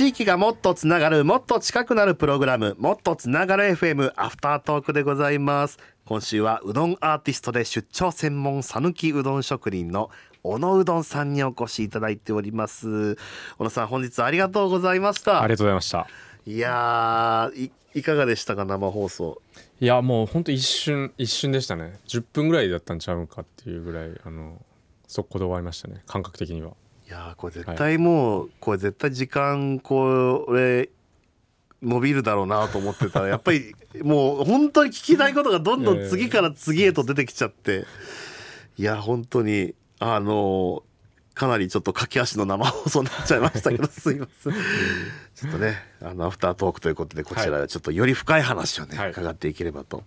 地域がもっとつながるもっと近くなるプログラムもっとつながる FM アフタートークでございます。今週はうどんアーティストで出張専門讃岐うどん職人の小野うどんさんにお越しいただいております。小野さん本日ありがとうございました。ありがとうございました。いやいいかがでしたか生放送。いやもうほんと一瞬一瞬でしたね。10分ぐらいだったんちゃうかっていうぐらいあの速攻で終わりましたね。感覚的にはいやこれ絶対もう、はい、これ絶対時間これ伸びるだろうなと思ってたら やっぱりもう本当に聞きたいことがどんどん次から次へと出てきちゃっていや本当にあのかなりちょっと駆け足の生放送になっちゃいましたけどすいません。ちょっとねあのアフタートークということでこちらちょっとより深い話をね、はい、伺っていければと。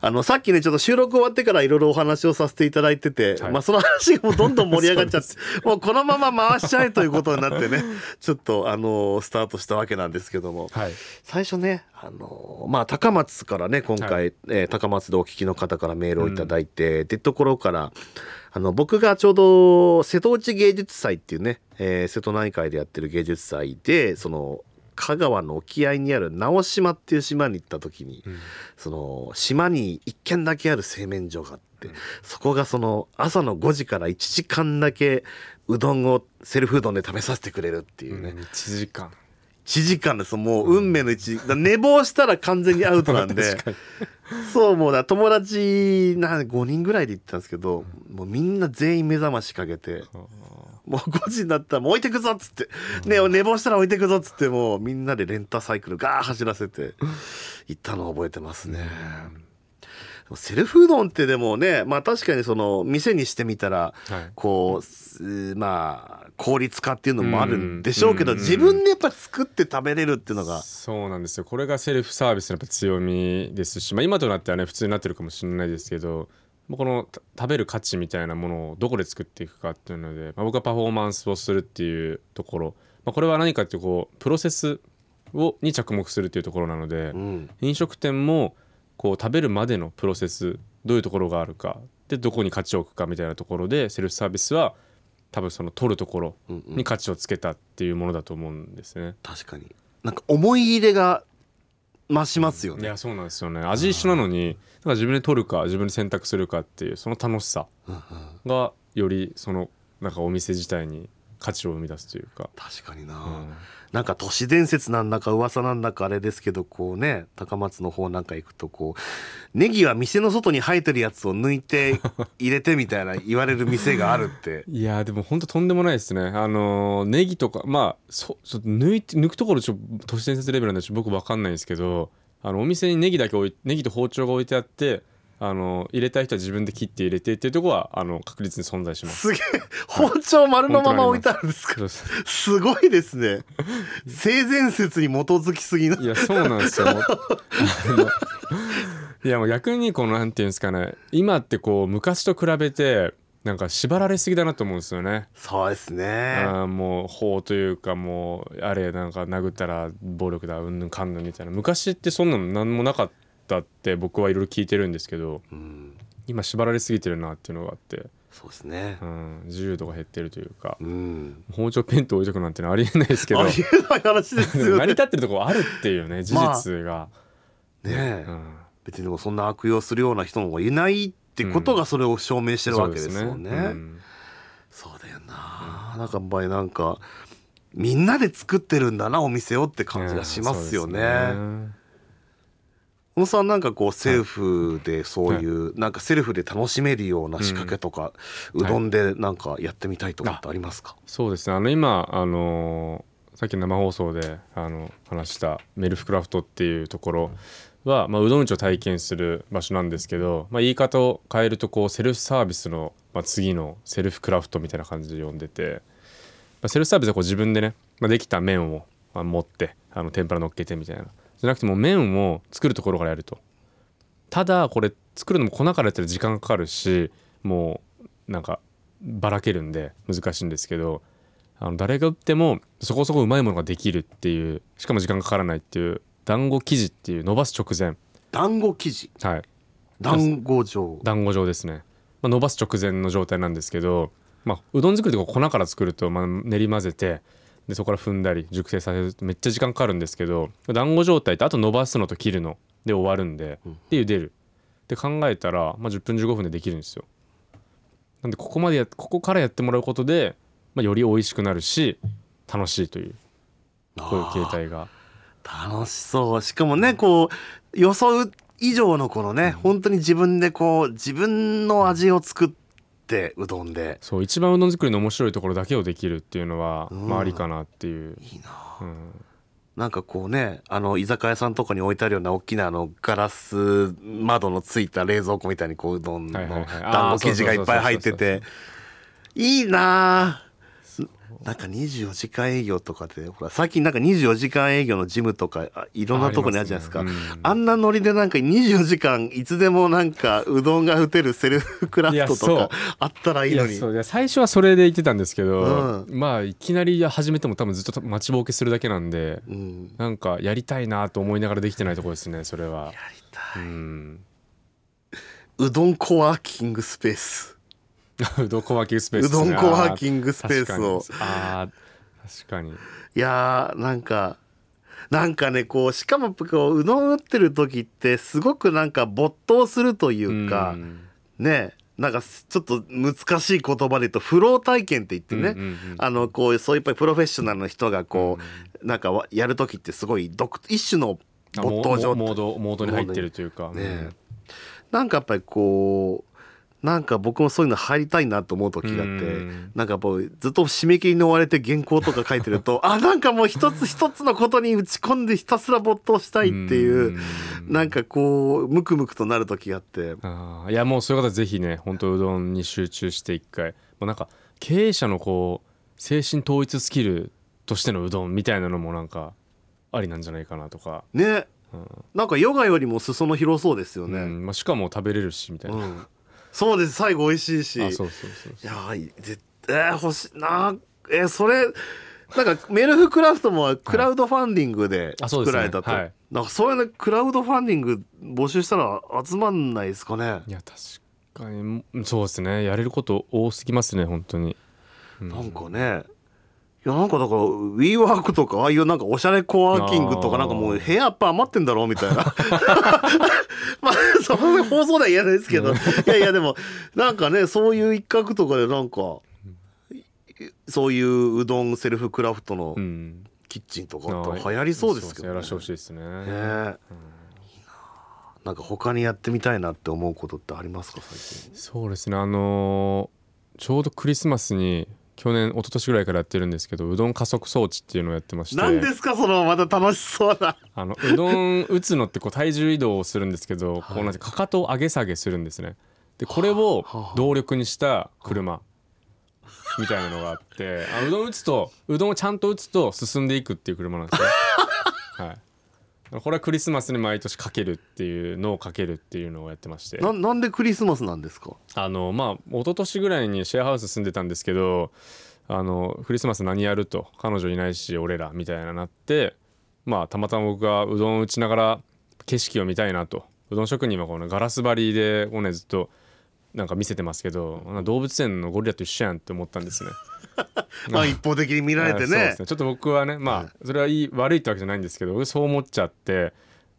あのさっきねちょっと収録終わってからいろいろお話をさせていただいてて、はい、まあその話がもうどんどん盛り上がっちゃって もうこのまま回しちゃえということになってね ちょっとあのスタートしたわけなんですけども、はい、最初ねあのまあ高松からね今回、はい、えー、高松でお聞きの方からメールを頂いて、うん、ってところからあの僕がちょうど瀬戸内芸術祭っていうね、えー、瀬戸内海でやってる芸術祭でその香川の沖合にある直島っていう島に行った時に、うん、その島に1軒だけある製麺所があって、うん、そこがその朝の5時から1時間だけうどんをセルフうどんで食べさせてくれるっていうね、うん、1時間。1時間。ですもう運命の1時寝坊したら完全にアウトなんで。そうもうだ友達な5人ぐらいで行ったんですけど、もうみんな全員目覚ましかけて、もう5時になったらもう置いてくぞっつって、ね寝坊したら置いてくぞっつってもうみんなでレンタサイクルガー走らせて行ったのを覚えてますね。セルフうどんってでもねまあ確かにその店にしてみたら、こうまあ効率化っていうのもあるんでしょうけど、自分でやっぱ作って食べれるっていうのが。そうなんですよ。これがセルフサービスのやっぱ強みですし、まあ、今となってはね普通になってるかもしれないですけどこの食べる価値みたいなものをどこで作っていくかっていうので、まあ、僕はパフォーマンスをするっていうところ、まあ、これは何かっていうこうプロセスをに着目するっていうところなので、うん、飲食店もこう食べるまでのプロセスどういうところがあるかでどこに価値を置くかみたいなところでセルフサービスは多分その取るところに価値をつけたっていうものだと思うんですね。うんうん、確かに。なんか思い入れが増しますよね。いやそうなんですよね味一緒なのにだから自分で取るか自分で選択するかっていうその楽しさがよりそのなんかお店自体に価値を生み出すというか。確かにな、うん、なんか都市伝説なんだか噂なんだかあれですけどこうね高松の方なんか行くとこうネギは店の外に生えてるやつを抜いて 入れてみたいな言われる店があるって。いやでも本当とんでもないですね。あのネギとかまあそちょ抜いて抜くところちょ都市伝説レベルなんで僕分かんないんですけどあのお店にネギだけ置いネギと包丁が置いてあってあの入れたい人は自分で切って入れてっていうところはあの確実に存在します。すげえ包丁丸のまま置いてあるんですか、すごいですね。性善説に基づきすぎない？やそうなんですよ。いやもう逆にこのなんていうんですかね。今ってこう昔と比べてなんか縛られすぎだなと思うんですよね。そうですね。あもう法というかもうあれなんか殴ったら暴力だうんぬんかんぬんみたいな。昔ってそんなの何もなかっったって僕はいろいろ聞いてるんですけど、うん、今縛られすぎてるなっていうのがあってそうですね、うん、自由度が減ってるというか、うん、包丁ペンと置いとくなんてのありえないですけどありえない話ですよ、ね、成り立ってるところあるっていうね事実が、まあ、ねえ、うん、別にもそんな悪用するような人もいないってことがそれを証明してるわけですもんね。そうだよな、なんか場合なんかみんなで作ってるんだなお店をって感じがしますよね。小野さんなんかこうセルフでそういう、なんかセルフで楽しめるような仕掛けとか、うどんでなんかやってみたいとかってありますか、そうですね。あの今あのさっき生放送であの話したメルフクラフトっていうところは、まあ、うどん打ちを体験する場所なんですけど、まあ、言い方を変えるとこうセルフサービスの、まあ、次のセルフクラフトみたいな感じで呼んでて、まあ、セルフサービスはこう自分でね、まあ、できた麺を、まあ、持ってあの天ぷら乗っけてみたいなじゃなくても麺を作るところからやると。ただこれ作るのも粉からやったら時間かかるしもうなんかばらけるんで難しいんですけどあの誰が売ってもそこそこうまいものができるっていうしかも時間かからないっていう団子生地っていう伸ばす直前。団子生地？はい。団子状。団子状ですね、まあ、伸ばす直前の状態なんですけど、まあ、うどん作りとか粉から作るとまあ練り混ぜてでそこから踏んだり熟成させるとめっちゃ時間かかるんですけど団子状態ってあと伸ばすのと切るの。で終わるんで、で茹でる。って考えたら、まあ、10分15分でできるんですよ。なんでここまでやここからやってもらうことで、まあ、より美味しくなるし楽しいという。こういう形態が。楽しそう。しかもねこう予想以上のこのね、本当に自分でこう自分の味を作ってうどんで。そう一番うどん作りの面白いところだけをできるっていうのは、うん。まあありかなっていう、いいな。うん、なんかこうねあの居酒屋さんとかに置いてあるような大きなあのガラス窓のついた冷蔵庫みたいにこううどんの団子生地がいっぱい入ってて。いいなあなんか24時間営業とかでほら最近なんか24時間営業のジムとかあいろんなとこにあるじゃないですか。あね。うん。んなノリでなんか24時間いつでもなんかうどんが打てるセルフクラフトとかあったらいいのに。いやそう。いや最初はそれで言ってたんですけど、うまあいきなり始めても多分ずっと待ちぼうけするだけなんでうん。なんかやりたいなと思いながらできてないところですねそれは。やりたい。うん。うどんコワーキングスペースうどんコワーキングスペースうどんコワーキングスペースを。あー確かに。あー確かに。いやーなんかなんかねこうしかもこううどん打ってる時ってすごくなんか没頭するというか、ん。ねなんかちょっと難しい言葉で言うとフロー体験って言ってね、うんうんうん。あのこうそういうプロフェッショナルの人がこう、なんかわやる時ってすごい独一種のあ没頭状態。モモードモードに入ってるというか、ねなんかやっぱりこうなんか僕もそういうの入りたいなと思う時があって、うん。なんかもうずっと締め切りに追われて原稿とか書いてると あなんかもう一つ 一つのことに打ち込んでひたすら没頭したいっていう、なんかこうムクムクとなる時があって。あー。いやもうそういう方はぜひね本当うどんに集中して一回。もうなんか経営者のこう精神統一スキルとしてのうどんみたいなのもなんかありなんじゃないかなとか、ね。うん。なんかヨガよりも裾野広そうですよね。うん。まあ、しかも食べれるしみたいな、うんそうです。最後美味しいし。あそうそうそういやー絶対欲しいな。えーそれなんかメルフクラフトもクラウドファンディングで作られたと、はい。なんかそういうのクラウドファンディング募集したら集まんないですかね。いや確かに。うんそうですね。やれること多すぎますね本当に、うなんかねいやなんかだから WeWork とかああいうなんかおしゃれコワーキングとかなんかもう部屋やっぱ余ってんだろうみたいな。まあその放送では言えないですけど。いやいやでもなんかねそういう一角とかでなんかそういううどんセルフクラフトのうん。キッチンとかあったら流行りそうですけど、やらしてほしいですね。ねえ。なんか他にやってみたいなって思うことってありますか最近。そうですね。あのーちょうどクリスマスに去年一昨年ぐらいからやってるんですけどうどん加速装置っていうのをやってまして。何ですか？そのまた楽しそうな。あのうどん打つのってこう体重移動をするんですけど、こうなんてかかとを上げ下げするんですね。でこれをはあ動力にした車。みたいなのがあってあうどん打つとうどんをちゃんと打つと進んでいくっていう車なんですね。はいこれはクリスマスに毎年かけるっていうのをかけるっていうのをやってまして。ななんでクリスマスなんですか？あのまあ一昨年ぐらいにシェアハウス住んでたんですけどあのクリスマス何やると彼女いないし俺らみたいななってまあたまたま僕がうどん打ちながら景色を見たいなと。うどん職人はこのガラス張りでこうねずっとなんか見せてますけど動物園のゴリラと一緒やんって思ったんですね。まあ一方的に見られてね。ちょっと僕はねまあそれはいい悪いってわけじゃないんですけど僕そう思っちゃって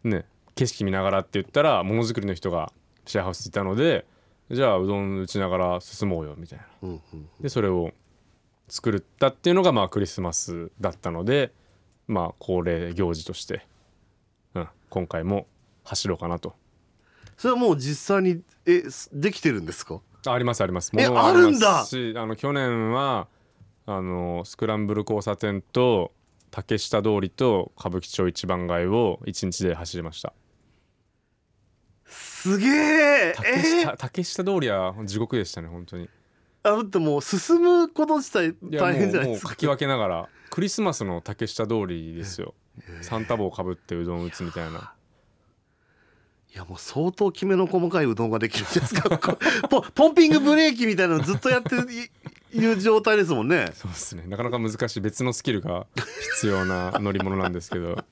ね景色見ながらって言ったらものづくりの人がシェアハウスにいたのでじゃあうどん打ちながら進もうよみたいな。うんうんでそれを作ったっていうのがまあクリスマスだったのでまあ恒例行事として、うん、今回も走ろうかなと。それはもう実際にえすできてるんですか？あありますあります。え物はあるんだしあの去年はあのスクランブル交差点と竹下通りと歌舞伎町一番街を一日で走りました。すげえ！竹え下,、竹下通りは地獄でしたね本当に。あだってもう進むこと自体大変じゃないですか。かき分けながらクリスマスの竹下通りですよ。サンタ帽かぶってうどん打つみたいな。いやもう相当きめの細かいうどんができるんですか。ポンピングブレーキみたいなのずっとやっていいう状態ですもんね。そうですね。なかなか難しい別のスキルが必要な乗り物なんですけど。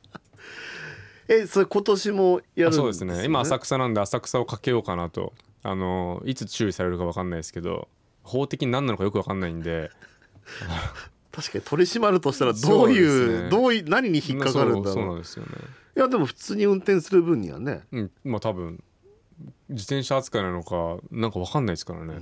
えそれ今年もやるんあそうですね。今浅く草なんで浅草をかけようかなと。あのいつ注意されるか分かんないですけど法的に何なのかよく分かんないんで。確かに取り締まるとしたらどういうですね。どういう何に引っかかるんだそう。そうろうなんですよね。いやでも普通に運転する分にはね。うんまあ多分自転車扱いなのかなんかわかんないですからね、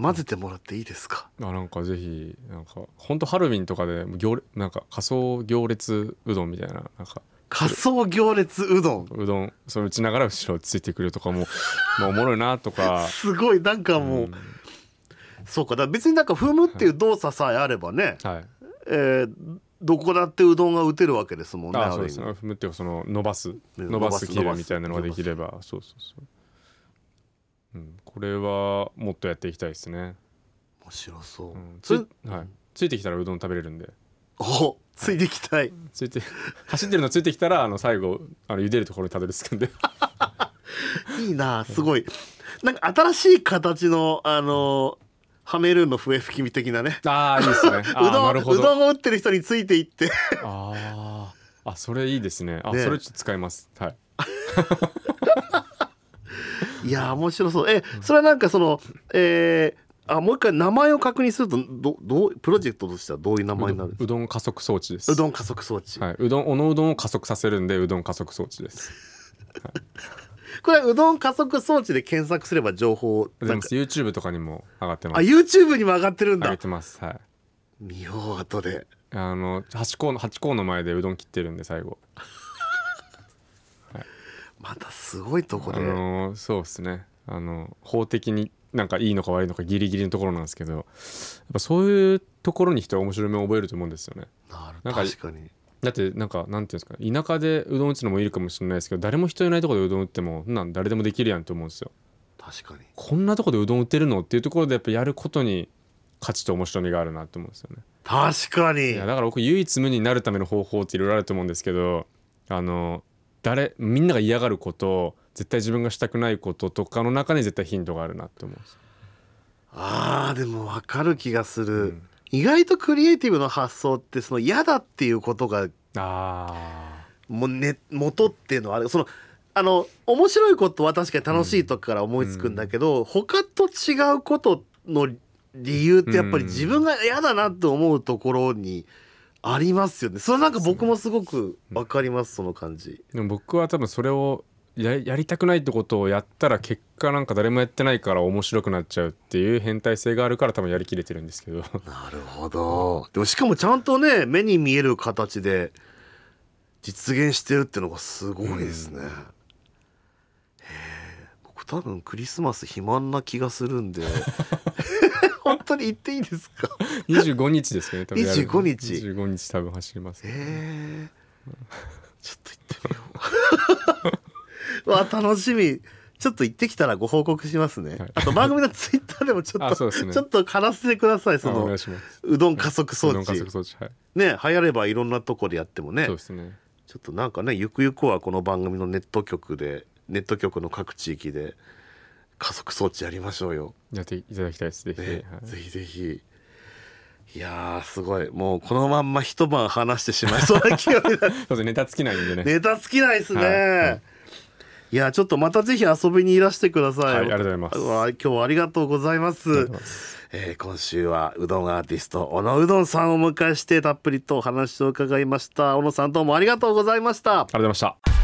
混ぜてもらっていいですか？あなんかぜひなんか本当ハロウィンとかで行列なんか仮想行列うどんみたいななんか仮想行列うどん？うどんそれ打ちながら後ろついてくるとかも まあおもろいなとか。すごいなんかもう、うん。そうかだ別になんか踏むっていう動作さえあればね、はい。えーどこだってうどんが打てるわけですもんねあそうある意味ですね踏むっていうかその伸ばす。伸伸ばすばす切るみたいなのができればそうそうそう、うん、これはもっとやっていきたいですね、面白そう、うん、そつれはい、ついてきたらうどん食べれるんで。おついてきたい。ついて走ってるのついてきたらあの最後あの茹でるところにたどり着くんで。いいなすごい。なんか新しい形のあのハメルーンの笛吹きみ的なね。ああいいですね。うどなんうどんを打ってる人についていって。あー。あそれいいですね。あね。それちょっと使います。はい いやー面白そう。えそれはなんかそのえー、あもう一回名前を確認するとどどうプロジェクトとしてはどういう名前になるんですうどん加速装置です。かうどん加速装置、はい。うどんおのうどんを加速させるんでうどん加速装置です。これはうどん加速装置で検索すれば情報でもなんか YouTube とかにも上がってまあす YouTube にも上がってるんだ。上げてます。はい。見よう後で。あの八甲の八甲の前でうどん切ってるんで最後またすごいとこあで、のそうですね。あの法的になんかいいのか悪いのかギリギリのところなんですけどやっぱそういうところに人は面白みを覚えると思うんですよね。なるなんか確かに。だってなんかなんていうんですか田舎でうどん打つのもいるかもしれないですけど誰も人いないところでうどん打ってもなん誰でもできるやんと思うんですよ。確かに。こんなとこでうどん打てるのっていうところでやっぱやることに価値と面白みがあるなと思うんですよね。確かに。いやだから僕唯一無二になるための方法っていろいろあると思うんですけどあの誰みんなが嫌がること絶対自分がしたくないこととかの中に絶対ヒントがあるなって思うんですあーでも分かる気がする、うん。意外とクリエイティブの発想ってその嫌だっていうことがあもう、ね、元っていうのはある。そのあの面白いことは確かに楽しいとこから思いつくんだけど、他と違うことの理由ってやっぱり自分が嫌だなって思うところにありますよね。それなんか僕もすごく分かりますその感じ。でも僕は多分それをややりたくないってことをやったら結果なんか誰もやってないから面白くなっちゃうっていう変態性があるから多分やりきれてるんですけど。なるほど。でもしかもちゃんとね目に見える形で実現してるってのがすごいですね、へえ僕多分クリスマス肥満な気がするんで 本当に言っていいですか？25日ですよね多分やる。25日。25日多分走ります、へえ。ちょっと行ってみよう。わ楽しみ。ちょっと行ってきたらご報告しますね、はい。あと番組のツイッターでもちょっと、ね。ちょっと話してくださいそのうどん加速装置。加速装置はい。ね流行ればいろんなとこでやってもね。そうですね。ちょっとなんかねゆくゆくはこの番組のネット局でネット局の各地域で加速装置やりましょうよ。やっていただきたいです。ぜひ、ねはい。ぜひぜひ。いやーすごい。もうこのまんま一晩話してしまいそうな気が ネタ尽きないんでね。ネタ尽きないですね。はい。はいいやちょっとまたぜひ遊びにいらしてください。はいありがとうございます。わ今日はありがとうございます。ます。えー今週はうどんアーティスト小野うどんさんをお迎えしてたっぷりとお話を伺いました。小野さんどうもありがとうございました。ありがとうございました